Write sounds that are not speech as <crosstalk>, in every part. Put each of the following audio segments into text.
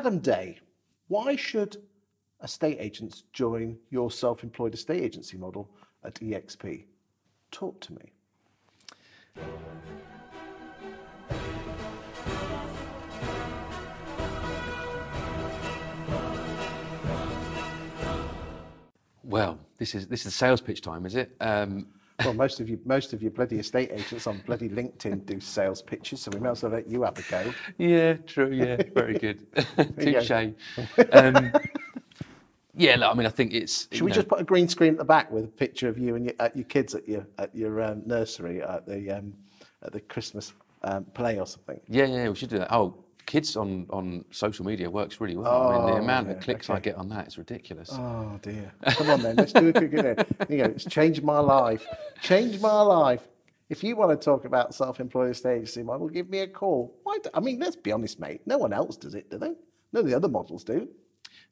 Adam Day, why should estate agents join your self-employed estate agency model at EXP? Talk to me. Well, this is this is sales pitch time, is it? Um, well, most of you, most of your bloody estate agents on bloody LinkedIn do sales pitches, so we might as well let you have a go. Yeah, true. Yeah, very good. <laughs> <laughs> Touche. um, yeah, look, I mean, I think it's. Should we know, just put a green screen at the back with a picture of you and your, your kids at your at your um, nursery at the um, at the Christmas um, play or something? Yeah, yeah, we should do that. Oh, kids on, on social media works really well. Oh, I mean, the oh, amount yeah, of clicks okay. I get on that is ridiculous. Oh dear. Come on then, let's do a quick. You know, it's changed my life. Changed my life. If you want to talk about self-employed estate agency model, give me a call. Why do, I mean, let's be honest, mate. No one else does it, do they? None of the other models do.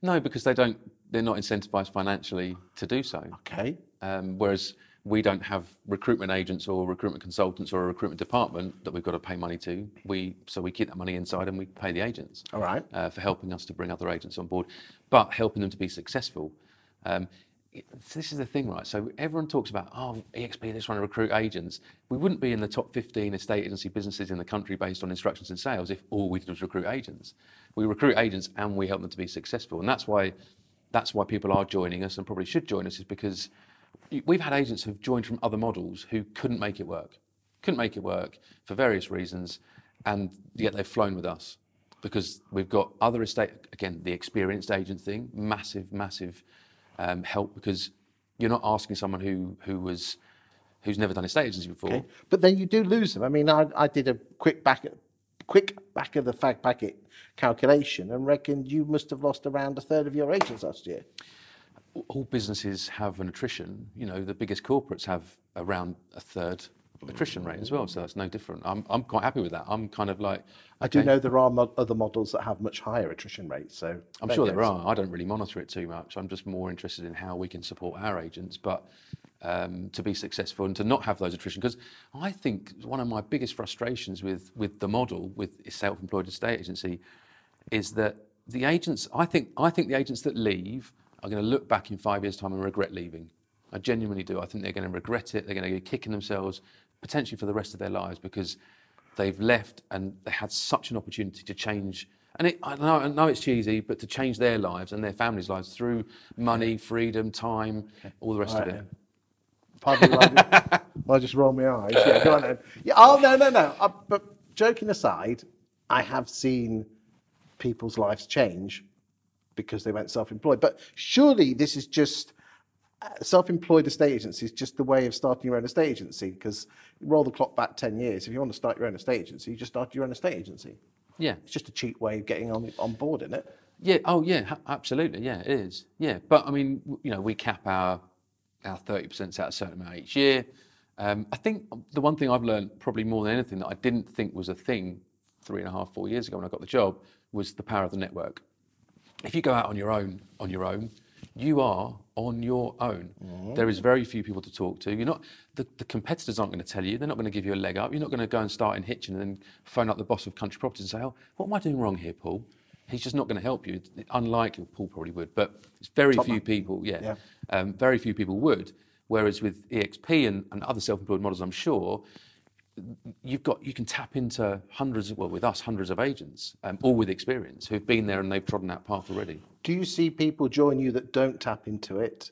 No, because they don't. They're not incentivized financially to do so. Okay. Um, whereas we don't have recruitment agents or recruitment consultants or a recruitment department that we've got to pay money to. We so we keep that money inside and we pay the agents. All right. Uh, for helping us to bring other agents on board, but helping them to be successful. Um, this is the thing, right? So everyone talks about, oh, EXP, they're trying to recruit agents. We wouldn't be in the top 15 estate agency businesses in the country based on instructions and sales if all we did was recruit agents. We recruit agents and we help them to be successful, and that's why that's why people are joining us and probably should join us is because we've had agents who've joined from other models who couldn't make it work, couldn't make it work for various reasons, and yet they've flown with us because we've got other estate again the experienced agent thing, massive, massive um, help because you're not asking someone who who was who's never done estate agency before. Okay. But then you do lose them. I mean, I, I did a quick back quick back of the fag packet calculation and reckoned you must have lost around a third of your agents last year all businesses have an attrition. You know, the biggest corporates have around a third attrition rate as well, so that's no different. I'm, I'm quite happy with that. I'm kind of like. Okay. I do know there are mo- other models that have much higher attrition rates, so. I'm sure there are. I don't really monitor it too much. I'm just more interested in how we can support our agents, but um, to be successful and to not have those attrition. Because I think one of my biggest frustrations with, with the model, with self-employed estate agency, is that the agents, I think, I think the agents that leave are going to look back in five years' time and regret leaving. I genuinely do. I think they're going to regret it. They're going to be kicking themselves potentially for the rest of their lives because they've left and they had such an opportunity to change. And it, I, know, I know it's cheesy, but to change their lives and their families' lives through money, freedom, time, okay. all the rest all right, of it. Pardon me, I <laughs> just roll my eyes. Yeah, go on then. Yeah, oh, no, no, no. Uh, but joking aside, I have seen people's lives change because they went self-employed. But surely this is just uh, self-employed estate agency is just the way of starting your own estate agency because roll the clock back 10 years. If you want to start your own estate agency you just start your own estate agency. Yeah. It's just a cheap way of getting on on board in it? Yeah oh yeah absolutely yeah it is. Yeah but i mean you know we cap our our 30% at a certain amount each year. Um, i think the one thing i've learned probably more than anything that i didn't think was a thing three and a half four years ago when i got the job was the power of the network if you go out on your own, on your own, you are on your own. Mm-hmm. There is very few people to talk to. You're not the, the competitors aren't going to tell you. They're not going to give you a leg up. You're not going to go and start in Hitchin and then phone up the boss of Country Properties and say, "Oh, what am I doing wrong here, Paul?" He's just not going to help you. Unlike Paul probably would, but it's very Top few man. people. Yeah, yeah. Um, very few people would. Whereas with EXP and, and other self-employed models, I'm sure you've got you can tap into hundreds of, well with us hundreds of agents um, all with experience who've been there and they've trodden that path already. Do you see people join you that don't tap into it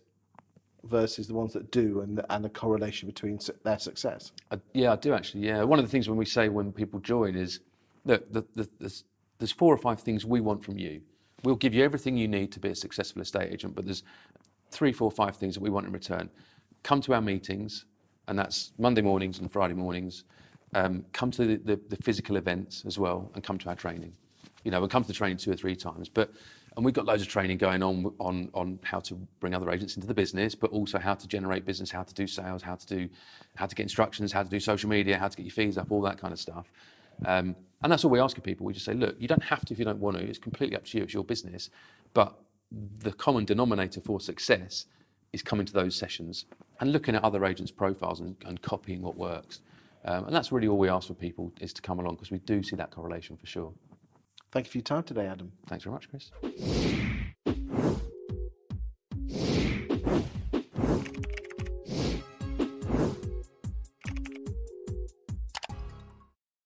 versus the ones that do and and the correlation between their success? Uh, yeah i do actually yeah. One of the things when we say when people join is that the, the, there's, there's four or five things we want from you. We'll give you everything you need to be a successful estate agent but there's three four five things that we want in return. Come to our meetings and that's Monday mornings and Friday mornings. Um, come to the, the, the, physical events as well, and come to our training. You know, we come to the training two or three times, but and we've got loads of training going on on on how to bring other agents into the business, but also how to generate business, how to do sales, how to do how to get instructions, how to do social media, how to get your fees up, all that kind of stuff. Um, and that's all we ask of people. We just say, look, you don't have to if you don't want to. It's completely up to you. It's your business. But the common denominator for success is coming to those sessions and looking at other agents' profiles and, and copying what works. Um, and that's really all we ask for people is to come along because we do see that correlation for sure. Thank you for your time today, Adam. Thanks very much, Chris.